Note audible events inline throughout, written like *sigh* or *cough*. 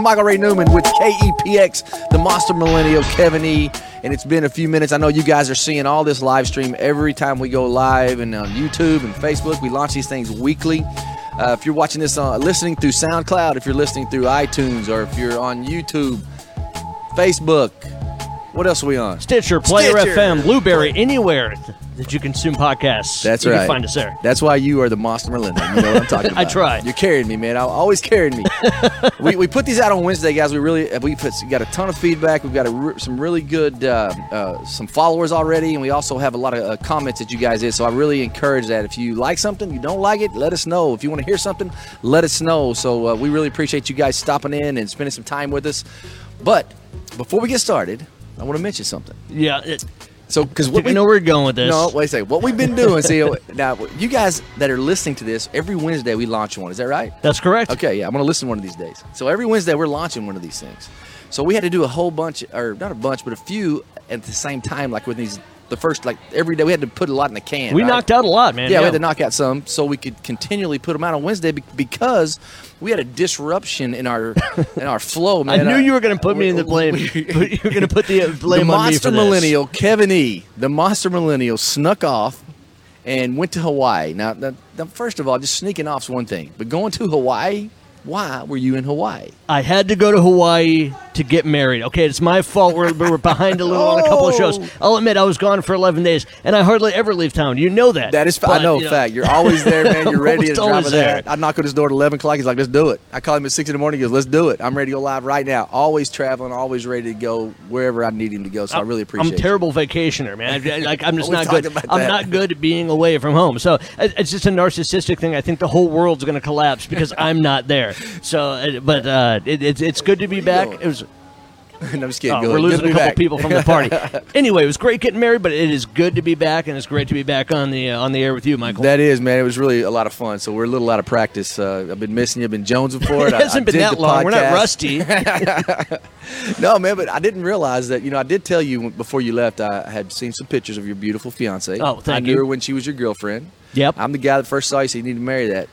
is Michael Ray Newman with KEPX, the Monster Millennial, Kevin E. And it's been a few minutes. I know you guys are seeing all this live stream every time we go live and on YouTube and Facebook. We launch these things weekly. Uh, if you're watching this, on, listening through SoundCloud, if you're listening through iTunes, or if you're on YouTube, Facebook, what else are we on? Stitcher, Player Stitcher. FM, Blubrry, anywhere that you consume podcasts. That's you right. can find us there. That's why you are the monster millennial. You know what I'm talking *laughs* about. I try. You're carrying me, man. I always carrying me. *laughs* we, we put these out on Wednesday, guys. We really we put, got a ton of feedback. We've got a, some really good uh, uh, some followers already, and we also have a lot of uh, comments that you guys did. So I really encourage that. If you like something, you don't like it, let us know. If you want to hear something, let us know. So uh, we really appreciate you guys stopping in and spending some time with us. But before we get started, I want to mention something. Yeah. It, So because think I know where we're going with this. no, wait a second. What we've been doing, see, *laughs* now you guys that are listening to this, every Wednesday we launch one. Is that right? That's correct. Okay, yeah, I'm gonna listen one of these days. So every Wednesday we're launching one of these things. So we had to do a whole bunch, or not a bunch, but a few at the same time, like with these. The first, like every day, we had to put a lot in the can. We right? knocked out a lot, man. Yeah, we had to knock out some so we could continually put them out on Wednesday because we had a disruption in our *laughs* in our flow. Man, I knew Our- you were going to put me in the blame. *laughs* you were going to put the uh, *laughs* blame the on me monster for this. millennial Kevin E. The monster millennial snuck off and went to Hawaii. Now, now, now, first of all, just sneaking off is one thing, but going to Hawaii. Why were you in Hawaii? I had to go to Hawaii to get married. Okay, it's my fault. We're, we're behind a little on a couple of shows. *laughs* Oh. I'll admit I was gone for 11 days, and I hardly ever leave town. You know that. That is, fa- But, I know, you fact. You're always there, man. You're *laughs* ready to Almost drop always it there. I knock on his door at 11 o'clock. He's like, let's do it. I call him at 6 in the morning. He goes, let's do it. I'm ready to go live right now. Always traveling, always ready to go wherever I need him to go. So I really appreciate I'm a terrible vacationer, man. I, like I'm just *laughs* not good. I'm not good at being away from home. So it's just a narcissistic thing. I think the whole world's going to collapse because I'm not there. So, uh, but uh, it, it's it's good to be back. It was. You. *laughs* no, I'm just kidding. oh, we're losing a couple back. people from the party. *laughs* anyway, it was great getting married, but it is good to be back, and it's great to be back on the uh, on the air with you, Michael. That is, man. It was really a lot of fun. So we're a little out of practice. Uh, I've been missing you. I've been jonesing for *laughs* it. it I- hasn't I been that long. We're not rusty. No, man, but I didn't realize that. You know, I did tell you before you left. I had seen some pictures of your beautiful fiance. Oh, thank I knew her when she was your girlfriend. Yep. I'm the guy that first saw you. So you need to marry that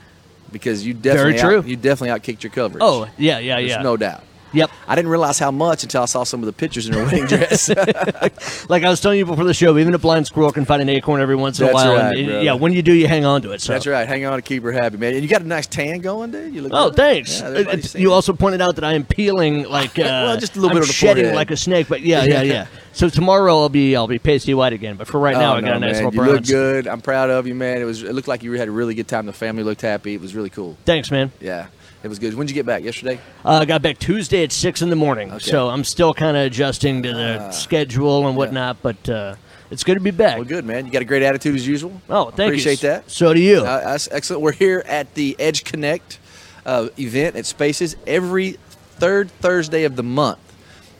because you definitely true. Out, you definitely outkicked your coverage. oh yeah, yeah, There's yeah. no doubt. Yep. I didn't realize how much until I saw some of the pictures in her wedding *laughs* dress. *laughs* Like I was telling you before the show, even a blind squirrel can find an acorn every once in a while. right, brother. yeah, when you do, you hang on to it. So. That's right. Hang on to keep her happy, man. And you got a nice tan going, dude. You look. Oh, good. thanks. Yeah, Uh, it's- saying you it. also pointed out that I am peeling like *laughs* uh, Well, just a little I'm bit of shedding forehead. like a snake. But yeah, yeah, yeah. so tomorrow I'll be I'll be pasty white again. But for right now, Oh, I got no, a nice man. little You look good. I'm proud of you, man. It was. It looked like you had a really good time. The family looked happy. It was really cool. Thanks, man. Yeah, it was good. When did you get back? Yesterday. Uh, I got back Tuesday at six in the morning, Okay. So I'm still kind of adjusting to the schedule and whatnot. But uh, it's good to be back. Well, good, man. You got a great attitude as usual. Oh, thank you. Appreciate you. that. So do you. Uh, that's excellent. We're here at the Edge Connect uh, event at Spaces every third Thursday of the month.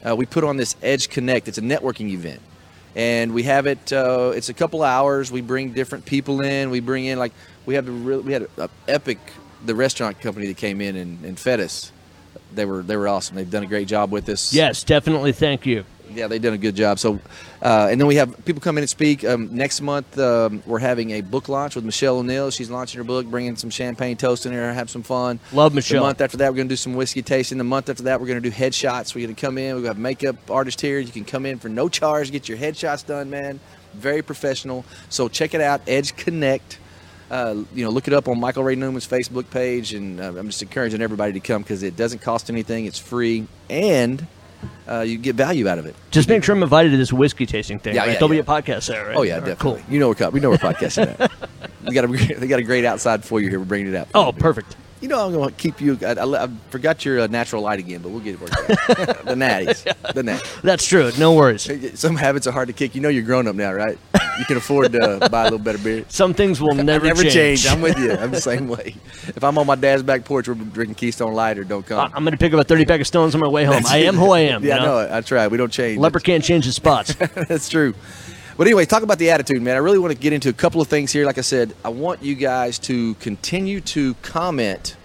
Uh, we put on this Edge Connect. It's a networking event, and we have it. Uh, it's a couple hours. We bring different people in. We bring in like we had a real, we had a, a epic the restaurant company that came in and, and fed us. They were they were awesome. They've done a great job with us. yes, definitely. Thank you. Yeah, they've done a good job. So, uh, and then we have people come in and speak. Um, next month, um, we're having a book launch with Michelle O'Neill. She's launching her book, bringing some champagne toast in there, have some fun. Love Michelle. The month after that, we're going to do some whiskey tasting. The month after that, we're going to do headshots. We're going to come in. We've got makeup artist here. You can come in for no charge, get your headshots done, man. Very professional. So check it out, Edge Connect. Uh, you know, look it up on Michael Ray Newman's Facebook page, and uh, I'm just encouraging everybody to come because it doesn't cost anything. It's free, and uh, you get value out of it. Just make sure I'm invited to this whiskey tasting thing. Yeah, right? yeah, There'll yeah. be a podcast there, right? Oh yeah, All definitely. Cool. You know we're we know we're podcasting. At. *laughs* we got a *laughs* they got a great outside for you here. We're bringing it out. Oh, perfect. You know I'm going to keep you. I, I, I forgot your uh, natural light again, but we'll get it worked out. *laughs* the natties, the natties. That's true. No worries. Some habits are hard to kick. You know you're grown up now, right? You can afford to *laughs* buy a little better beer. Some things will never, Never change. change. I'm with you. I'm the same *laughs* way. If I'm on my dad's back porch, we're drinking Keystone Light or don't come. I- I'm going to pick up a 30 pack of stones on my way home. I am who I am. yeah, you I know? it. I try. We don't change. Leper can't change his spots. That's true. But anyway, talk about the attitude, man. I really want to get into a couple of things here. Like I said, I want you guys to continue to comment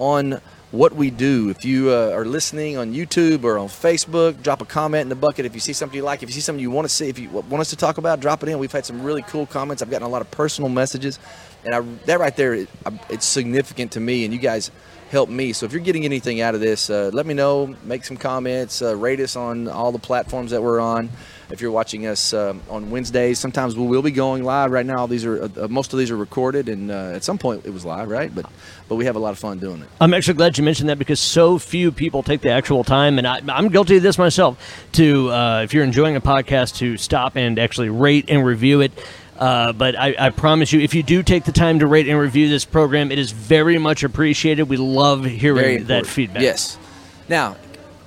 on what we do. If you uh, are listening on YouTube or on Facebook, drop a comment in the bucket. If you see something you like, if you see something you want to see, if you want us to talk about, drop it in. We've had some really cool comments. I've gotten a lot of personal messages, and I, that right there, it, it's significant to me. And you guys help me. So if you're getting anything out of this, uh, let me know. Make some comments. Uh, rate us on all the platforms that we're on. If you're watching us um, on Wednesdays, sometimes we will be going live. Right now, these are uh, most of these are recorded, and uh, at some point it was live, right? But but we have a lot of fun doing it. I'm actually glad you mentioned that because so few people take the actual time, and I, am guilty of this myself. To uh, if you're enjoying a podcast, to stop and actually rate and review it. Uh, but I, I, promise you, if you do take the time to rate and review this program, it is very much appreciated. We love hearing that feedback. Yes. Now,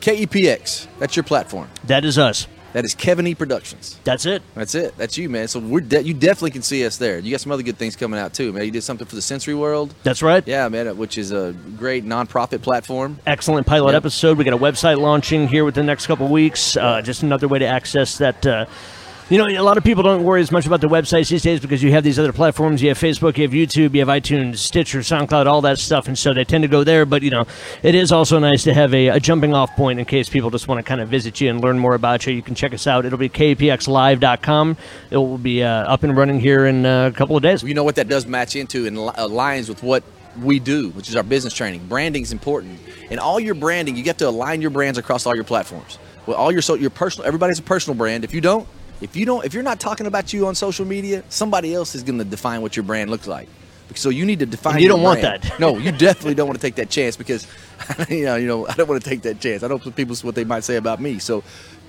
KEPX, that's your platform. That is us. That is Kevin E Productions. That's it. That's it. That's you, man. So we're de- you definitely can see us there. You got some other good things coming out too, man. You did something for the Sensory World. That's right. Yeah, man, which is a great nonprofit platform. Excellent pilot yep. episode. We got a website launching here within the next couple weeks. Uh, just another way to access that. Uh, you know, a lot of people don't worry as much about the websites these days because you have these other platforms. You have Facebook, you have YouTube, you have iTunes, Stitcher, SoundCloud, all that stuff, and so they tend to go there. But you know, it is also nice to have a, a jumping off point in case people just want to kind of visit you and learn more about you. You can check us out. It'll be kpxlive.com. It will be uh, up and running here in uh, a couple of days. You know what that does match into and aligns with what we do, which is our business training. Branding is important, and all your branding, you have to align your brands across all your platforms. Well, all your so your personal, everybody's a personal brand. If you don't, if you don't, if you're not talking about you on social media, somebody else is going to define what your brand looks like. So you need to define. And you don't brand. want that. No, you definitely don't want to take that chance because, *laughs* you know, you know, I don't want to take that chance. I don't want people what they might say about me. So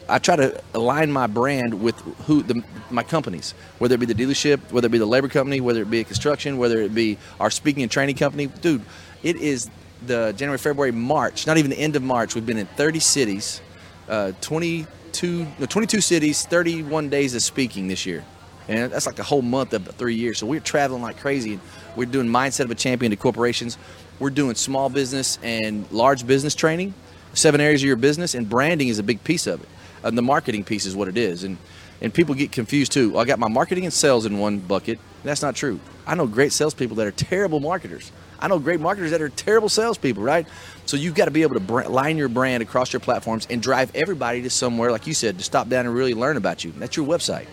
I try to align my brand with who the, my companies, whether it be the dealership, whether it be the labor company, whether it be a construction, whether it be our speaking and training company. Dude, it is the January, February, March. Not even the end of March. We've been in 30 cities, uh, 20 22, no, 22 cities, 31 days of speaking this year. And that's like a whole month of three years. So we're traveling like crazy. We're doing mindset of a champion to corporations. We're doing small business and large business training, seven areas of your business, and branding is a big piece of it. And the marketing piece is what it is. And and people get confused too. I got my marketing and sales in one bucket. That's not true. I know great salespeople that are terrible marketers. I know great marketers that are terrible salespeople, right? So you've got to be able to line your brand across your platforms and drive everybody to somewhere, like you said, to stop down and really learn about you. That's your website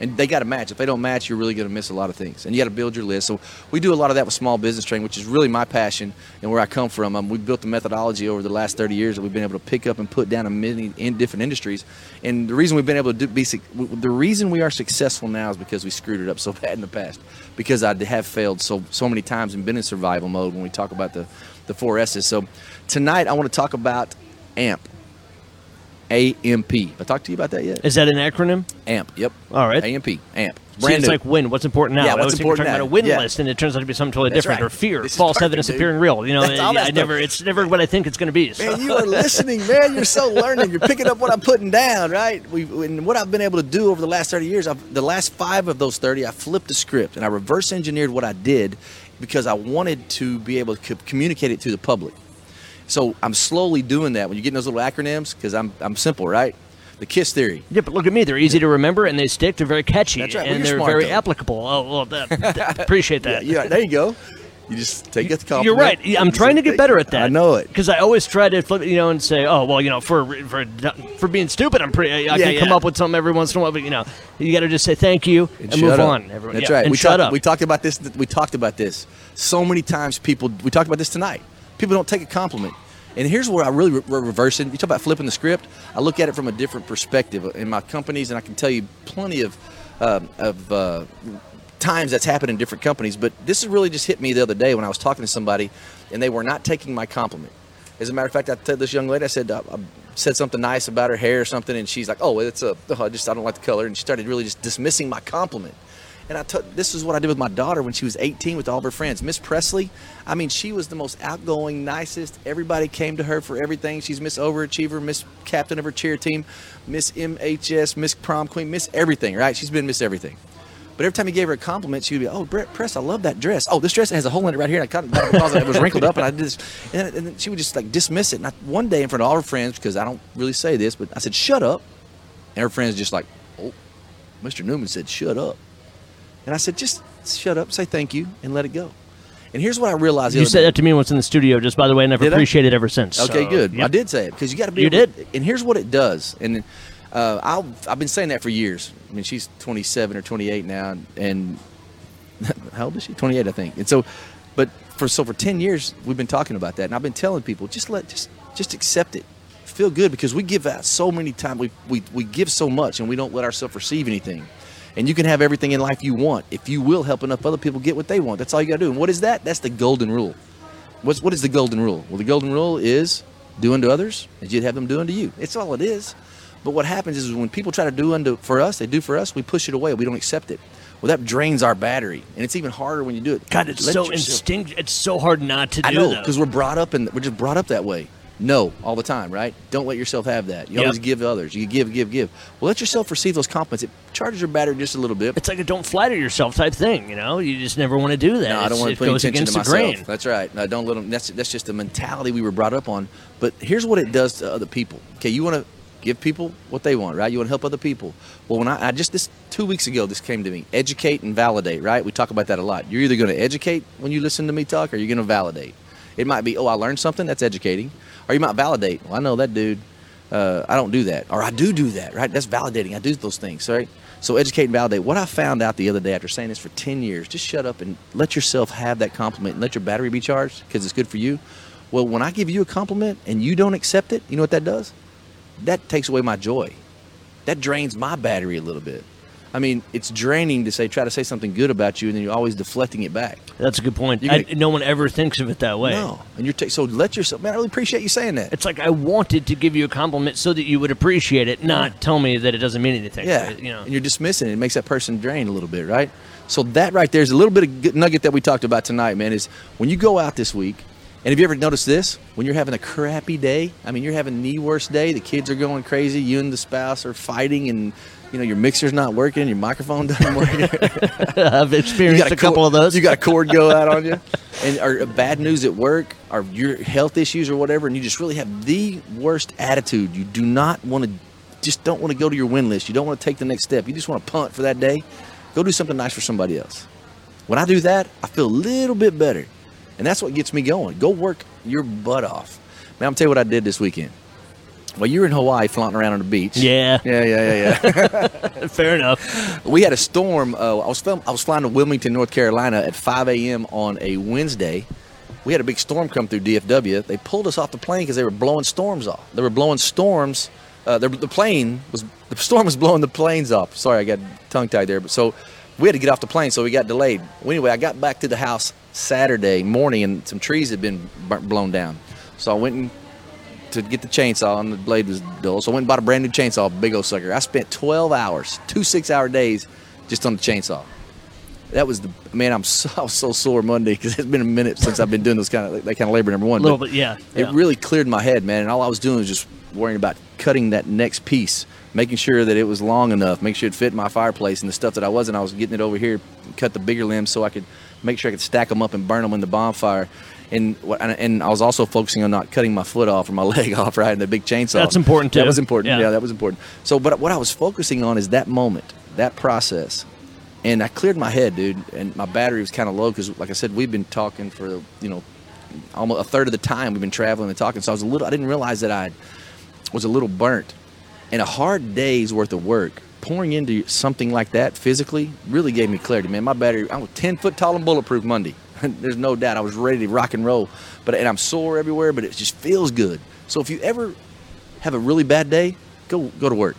and they got to match. If they don't match, you're really going to miss a lot of things. And you got to build your list. So we do a lot of that with small business training, which is really my passion and where I come from. Um, we've built the methodology over the last 30 years that we've been able to pick up and put down in many in different industries. And the reason we've been able to do, be the reason we are successful now is because we screwed it up so *laughs* bad in the past. Because I have failed so so many times and been in survival mode when we talk about the the four S's. So tonight I want to talk about AMP. AMP. I talked to you about that yet? Is that an acronym? AMP. Yep. All right. AMP. AMP. Brand it's new. like win. What's important now? Yeah, what's important now? About a win yeah. list, and it turns out to be something totally That's different. right. Or fear, This false perfect, evidence dude. appearing real. You know, That's all that I never. It's never what I think it's going to be. So. Man, you are listening, man. You're so *laughs* learning. You're picking up what I'm putting down, right? We and what I've been able to do over the last 30 years. I've, the last five of those 30, I flipped the script and I reverse engineered what I did because I wanted to be able to co- communicate it to the public. So I'm slowly doing that. When you get those little acronyms, because I'm I'm simple, right? The KISS theory. Yeah, but look at me. They're easy to remember and they stick. They're very catchy. That's right. Well, and they're smart, very though. applicable. Oh, well, *laughs* that, that- appreciate that. Yeah, yeah, there you go. You just take it. To You're right. I'm trying to get better at that. I know it. because I always try to flip, you know, and say, "Oh, well, you know, for for for being stupid, I'm pretty. I, I Yeah, can come up with something every once in a while, but you know, you got to just say thank you and, shut move up. on. Everyone, That's yeah, right. And we shut talked, up. We talked about this. We talked about this so many times. People. We talked about this tonight. People don't take a compliment. And here's where I really re- re- reverse it. You talk about flipping the script. I look at it from a different perspective in my companies, and I can tell you plenty of uh, of uh, times that's happened in different companies. But this really just hit me the other day when I was talking to somebody, and they were not taking my compliment. As a matter of fact, I told this young lady, I said, uh, I said something nice about her hair or something, and she's like, "Oh, it's a, oh, I just I don't like the color," and she started really just dismissing my compliment. And I took this is what I did with my daughter when she was 18 with all of her friends. Miss Presley, I mean, she was the most outgoing, nicest. Everybody came to her for everything. She's Miss Overachiever, Miss Captain of her cheer team, Miss MHS, Miss Prom Queen, Miss Everything. Right? She's been Miss Everything. But every time you gave her a compliment, she would be, "Oh, Brett Press, I love that dress. Oh, this dress has a hole in it right here. And I cut it closet. It was wrinkled up, and I did this." And then, and then she would just like dismiss it. And I, one day, in front of all her friends, because I don't really say this, but I said, "Shut up," and her friends just like, "Oh, Mr. Newman said, shut up." And I said, "Just shut up, say thank you, and let it go." And here's what I realized. you said day. that to me once in the studio. Just by the way, and I've appreciated it ever since. Okay, So, good. yep. I did say it because you got to be. You able- did? And here's what it does. And uh, I'll, I've been saying that for years. I mean, she's 27 or 28 now, and *laughs* how old is she? 28, I think. And so, but for so for 10 years we've been talking about that and i've been telling people just let just just accept it feel good because we give out so many times we, we we give so much and we don't let ourselves receive anything and you can have everything in life you want if you will help enough other people get what they want that's all you got to do and what is that that's the golden rule what's what is the golden rule well the golden rule is do unto others as you'd have them do unto you it's all it is but what happens is when people try to do unto for us they do for us we push it away we don't accept it well, that drains our battery, and it's even harder when you do it. God, it's Let so yourself- instinct. It's so hard not to do. It. I know because we're brought up and we're just brought up that way. No, all the time, right? Don't let yourself have that. You Yep. always give others. You give, give, give. Well, let yourself receive those compliments. It charges your battery just a little bit. it's like a don't flatter yourself type thing. You know, you just never want to do that. No, I don't want to put attention against to the myself. grain. That's right. No, don't let them. That's that's just the mentality we were brought up on. But here's what it does to other people. Okay, you want to give people what they want, right? You want to help other people. Well, when I, I just this two weeks ago, this came to me: educate and validate. Right? We talk about that a lot. You're either going to educate when you listen to me talk, or you're going to validate. It might be, oh, I learned something. That's educating. Or you might validate. Well, I know that dude. Uh, I don't do that, or I do do that. Right? That's validating. I do those things. Right? So educate and validate. What I found out the other day after saying this for 10 years, just shut up and let yourself have that compliment and let your battery be charged because it's good for you. Well, when I give you a compliment and you don't accept it, you know what that does? That takes away my joy. That drains my battery a little bit. I mean, it's draining to say try to say something good about you and then you're always deflecting it back. That's a good point. Gonna- I, no one ever thinks of it that way. No, and you're ta- so let yourself. Man, I really appreciate you saying that. It's like I wanted to give you a compliment so that you would appreciate it, not tell me that it doesn't mean anything. Yeah, you know. and you're dismissing it. It makes that person drain a little bit, right? So that right there is a little bit of nugget that we talked about tonight, man. Is when you go out this week, and have you ever noticed this? When you're having a crappy day, I mean, you're having the worst day. The kids are going crazy. You and the spouse are fighting, and you know your mixer's not working. Your microphone *laughs* doesn't work. *laughs* I've experienced got a couple cord- of those. You got a cord go out on you, *laughs* and or bad news at work, or your health issues or whatever, and you just really have the worst attitude. You do not want to, just don't want to go to your win list. You don't want to take the next step. You just want to punt for that day. Go do something nice for somebody else. When I do that, I feel a little bit better, and that's what gets me going. Go work your butt off. Man, I'm tell you what I did this weekend. Well, you were in Hawaii flaunting around on the beach. Yeah. Yeah, yeah, yeah, yeah. *laughs* Fair enough. We had a storm. Uh, I was film- I was flying to Wilmington, North Carolina at 5 a.m. on a Wednesday. We had a big storm come through DFW. They pulled us off the plane because they were blowing storms off. They were blowing storms. Uh, the, the plane was the storm was *laughs* blowing the planes off. Sorry, I got tongue tied there. But so we had to get off the plane, so we got delayed. Well, anyway, I got back to the house Saturday morning, and some trees had been blown down. So I went and to get the chainsaw and the blade was dull. So I went and bought a brand new chainsaw, big old sucker. I spent 12 hours, two six hour days just on the chainsaw. That was the man. I'm so, *laughs* I was so sore Monday because it's been a minute since I've been doing this kind of that kind of labor. Number one, A little But bit, yeah. It yeah. really cleared my head, man. And all I was doing was just worrying about cutting that next piece, making sure that it was long enough, make sure it fit my fireplace, and the stuff that I wasn't, I was getting it over here, cut the bigger limbs so I could make sure I could stack them up and burn them in the bonfire. And what- and- I was also focusing on not cutting my foot off or my *laughs* leg off, right? And the big chainsaw. That's important, too. That was important. Yeah. Yeah, that was important. So, but what I was focusing on is that moment, that process, and I cleared my head, dude. And my battery was kind of low because, like I said, we've been talking for you know almost a third of the time we've been traveling and talking. So I was a little. I didn't realize that I was a little burnt, and a hard day's worth of work pouring into something like that physically really gave me clarity. Man, my battery. I was ten foot tall and bulletproof Monday. *laughs* There's no doubt. I was ready to rock and roll, but and I'm sore everywhere, but it just feels good. So if you ever have a really bad day, go go to work.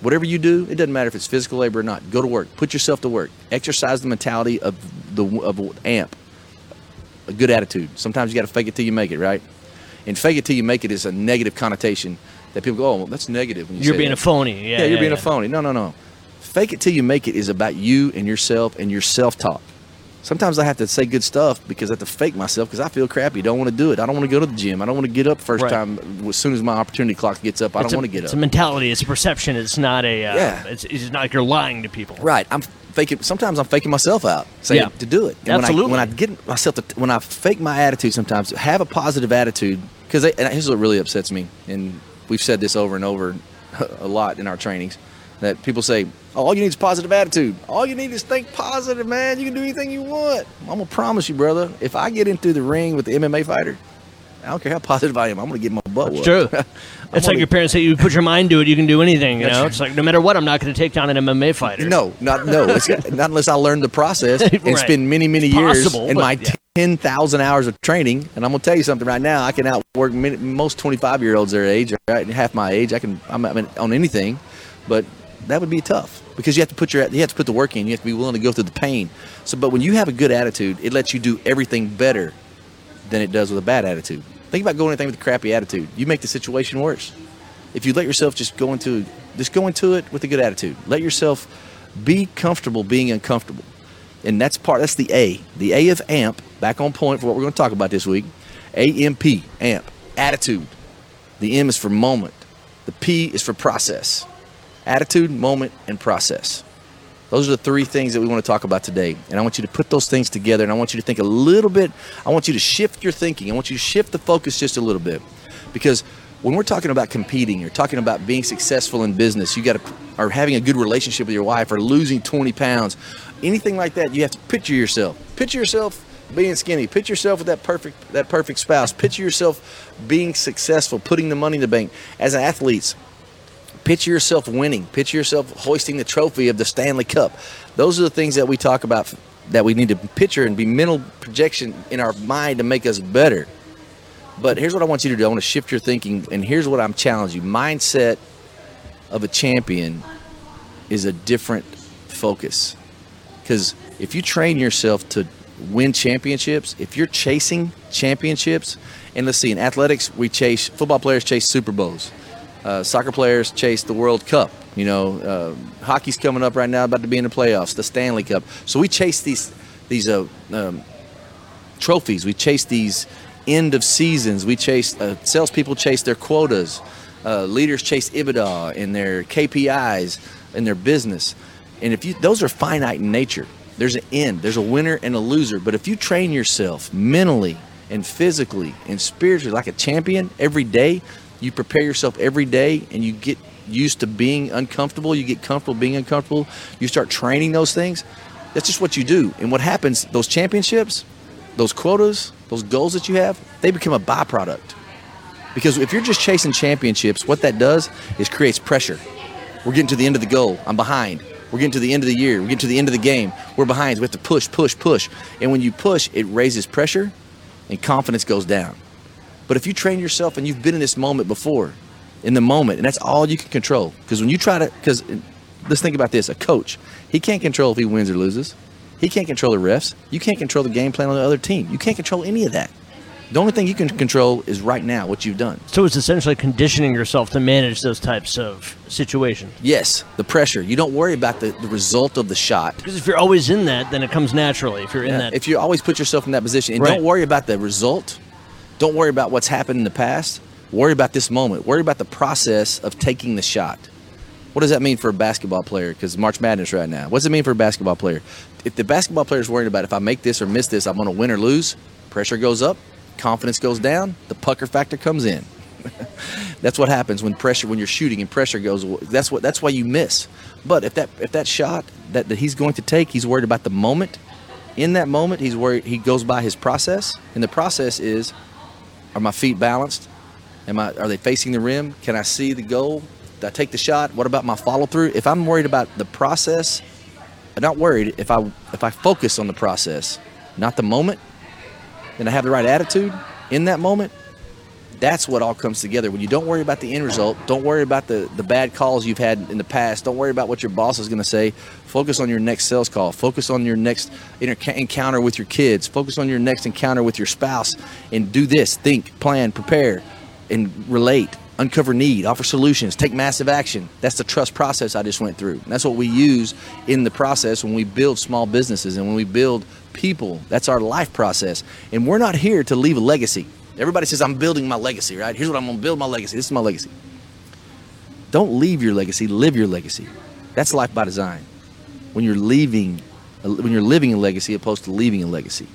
Whatever you do, it doesn't matter if it's physical labor or not. Go to work. Put yourself to work. Exercise the mentality of the of amp. A good attitude. Sometimes you got to fake it till you make it, right? And fake it till you make it is a negative connotation that people go, "Oh, well, that's negative." When you You're say being that. a phony. Yeah, Yeah, you're being yeah. a phony. No, no, no. Fake it till you make it is about you and yourself and your self-talk. Sometimes I have to say good stuff because I have to fake myself because I feel crappy. Don't want to do it. I don't want to go to the gym. I don't want to get up first Right. time as soon as my opportunity clock gets up. I It's don't a- want to get It's up. It's a mentality. It's a perception. It's not a. Uh, Yeah. It's, it's not like you're lying to people. Right. I'm faking. Sometimes I'm faking myself out, saying Yeah. to do it. And Absolutely. When I, when I get myself to, when I fake my attitude, sometimes have a positive attitude because and here's what really upsets me, and we've said this over and over *laughs* a lot in our trainings that people say, all you need is positive attitude. All you need is think positive, man. You can do anything you want. I'm gonna promise you, brother. If I get into the ring with the MMA fighter, I don't care how positive I am. I'm gonna get my butt. It's whooped. true. *laughs* It's like gonna- your parents say, you put your mind to it, you can do anything. You know, it's like no matter what, I'm not going to take down an MMA fighter. No, not no. It's, *laughs* not unless I learn the process and Right. spend many, many It's years possible, but my yeah. 10,000 hours of training. And I'm going to tell you something right now. I can outwork many, most 25 year olds their age, right? Half my age. I can, I'm, I'm on anything, but that would be tough because you have to put your, you have to put the work in. You have to be willing to go through the pain. So, but when you have a good attitude, it lets you do everything better than it does with a bad attitude. Think about going anything with a crappy attitude. You make the situation worse. If you let yourself just go into, just go into it with a good attitude. Let yourself be comfortable being uncomfortable and that's part. That's the A. The A of AMP. Back on point for what we're going to talk about this week. AMP. AMP. Attitude. The M is for moment. The P is for process. Attitude, moment, and process. Those are the three things that we want to talk about today. And I want you to put those things together and I want you to think a little bit. I want you to shift your thinking. I want you to shift the focus just a little bit. Because when we're talking about competing or talking about being successful in business, you got to, or having a good relationship with your wife or losing 20 pounds, anything like that, you have to picture yourself. Picture yourself being skinny. Picture yourself with that perfect that perfect spouse. Picture yourself being successful, putting the money in the bank. As athletes, picture yourself winning. Picture yourself hoisting the trophy of the Stanley Cup. Those are the things that we talk about that we need to picture and be mental projection in our mind to make us better. But here's what I want you to do. I want to shift your thinking, and here's what I'm challenging you. Mindset of a champion is a different focus. Because if you train yourself to win championships, if you're chasing championships, and let's see, in athletics, we chase, football players chase Super Bowls. Uh, soccer players chase the World Cup. You know, uh, hockey's coming up right now, about to be in the playoffs, the Stanley Cup. So we chase these these uh, um, trophies. We chase these end of seasons. We chase uh, salespeople chase their quotas. Uh, leaders chase EBITDA in their KPIs in their business. And if you those are finite in nature. There's an end. There's a winner and a loser. But if you train yourself mentally and physically and spiritually like a champion every day, you prepare yourself every day and you get used to being uncomfortable, you get comfortable being uncomfortable, you start training those things. That's just what you do. And what happens, those championships, those quotas, those goals that you have, they become a byproduct. Because if you're just chasing championships, what that does is creates pressure. We're getting to the end of the goal. I'm behind. We're getting to the end of the year. We're getting to the end of the game. We're behind. We have to push, push, push. And when you push, it raises pressure and confidence goes down. But if you train yourself and you've been in this moment before, in the moment, and that's all you can control. Because when you try to, because uh, let's think about this a coach, he can't control if he wins or loses. He can't control the refs. You can't control the game plan on the other team. You can't control any of that. The only thing you can control is right now what you've done. So it's essentially conditioning yourself to manage those types of situations. Yes, the pressure. You don't worry about the, the result of the shot. Because if you're always in that, then it comes naturally. If you're in that, If you always put yourself in that position and Right. don't worry about the result, don't worry about what's happened in the past. Worry about this moment. Worry about the process of taking the shot. What does that mean for a basketball player? Because March Madness right now. What does it mean for a basketball player? If the basketball player is worried about if I make this or miss this, I'm going to win or lose. Pressure goes up, confidence goes down, the pucker factor comes in. *laughs* that's what happens when pressure when you're shooting and pressure goes. That's what that's why you miss. But if that if that shot that, that he's going to take, he's worried about the moment. In that moment, he's worried. He goes by his process, and the process is: Are my feet balanced? Am I? Are they facing the rim? Can I see the goal? Did I take the shot? What about my follow through? If I'm worried about the process, I'm not worried. If I if I focus on the process, not the moment, then I have the right attitude in that moment. That's what all comes together. When you don't worry about the end result, don't worry about the, the bad calls you've had in the past, don't worry about what your boss is going to say. Focus on your next sales call. Focus on your next inter- encounter with your kids. Focus on your next encounter with your spouse. And do this think, plan, prepare, and relate. Uncover need, offer solutions, take massive action. That's the trust process I just went through. That's what we use in the process when we build small businesses and when we build people. That's our life process. And we're not here to leave a legacy. Everybody says, I'm building my legacy, right? Here's what I'm going to build my legacy. This is my legacy. Don't leave your legacy, live your legacy. That's life by design. When you're leaving, uh, when you're living a legacy opposed to leaving a legacy.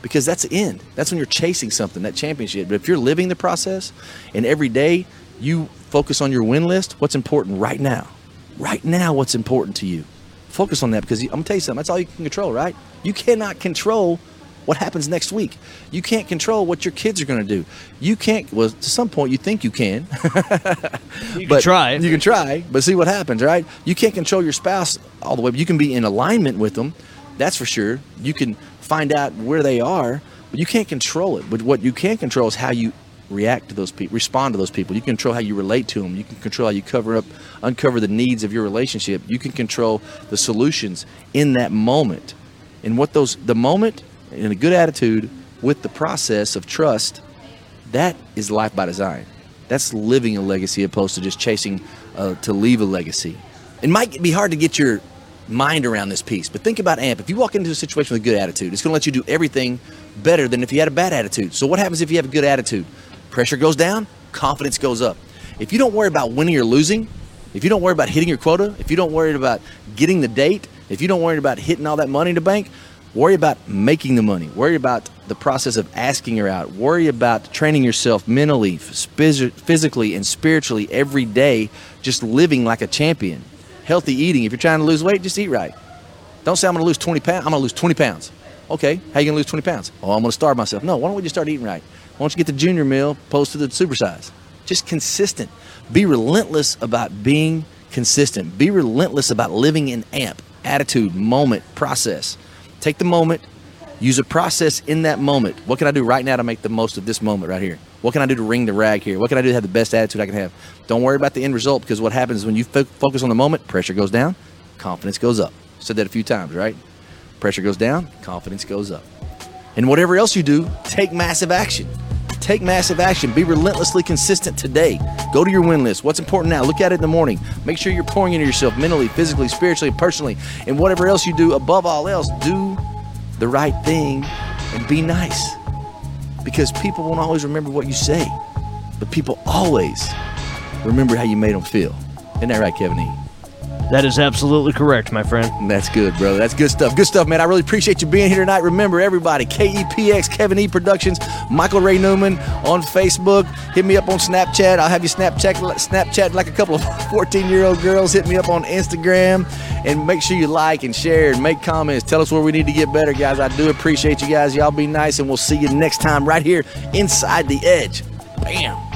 Because that's the end. That's when you're chasing something, that championship. But if you're living the process and every day you focus on your win list, what's important right now? Right now, what's important to you? Focus on that because I'm going to tell you something. That's all you can control, right? You cannot control what happens next week. You can't control what your kids are going to do. You can't, well, to some point, you think you can. *laughs* you can but try. You can try, but see what happens, right? You can't control your spouse all the way. But you can be in alignment with them, that's for sure. You can find out where they are, But you can't control it. But what you can control is how you react to those people, respond to those people. You can control how you relate to them. You can control how you cover up, uncover the needs of your relationship. You can control the solutions in that moment. And what those, the moment and a good attitude with the process of trust, that is life by design. That's living a legacy opposed to just chasing uh, to leave a legacy. It might be hard to get your mind around this piece, but think about AMP. If you walk into a situation with a good attitude, it's going to let you do everything better than if you had a bad attitude. So, what happens if you have a good attitude? Pressure goes down, confidence goes up. If you don't worry about winning or losing, if you don't worry about hitting your quota, if you don't worry about getting the date, if you don't worry about hitting all that money in the bank, worry about making the money. Worry about the process of asking her out. Worry about training yourself mentally, physically, and spiritually every day, just living like a champion. Healthy eating. If you're trying to lose weight, just eat right. Don't say I'm going to lose 20 pounds. I'm going to lose 20 pounds. Okay, how you going to lose 20 pounds? Oh, I'm going to starve myself. No, why don't we just start eating right? Why don't you get the junior meal opposed to the supersize? Just consistent. Be relentless about being consistent. Be relentless about living in AMP, attitude, moment, process. Take the moment, use a process in that moment. What can I do right now to make the most of this moment right here? What can I do to ring the rag here? What can I do to have the best attitude I can have? Don't worry about the end result because what happens when you fo- focus on the moment, pressure goes down, confidence goes up. Said that a few times, right? Pressure goes down, confidence goes up. And whatever else you do, take massive action. Take massive action. Be relentlessly consistent today. Go to your win list. What's important now? Look at it in the morning. Make sure you're pouring into yourself mentally, physically, spiritually, personally. And whatever else you do, above all else, do the right thing and be nice. Because people won't always remember what you say, but people always remember how you made them feel. Isn't that right, Kevin E? That is absolutely correct, my friend. That's good, brother. That's good stuff. Good stuff, man. I really appreciate you being here tonight. Remember, everybody, KEPX, Kevin E Productions, Michael Ray Newman on Facebook. Hit me up on Snapchat. I'll have you Snapchat, Snapchat like a couple of *laughs* 14 year old girls. Hit me up on Instagram. And make sure you like and share and make comments. Tell us where we need to get better, guys. I do appreciate you guys. Y'all be nice, and we'll see you next time right here inside the edge. Bam.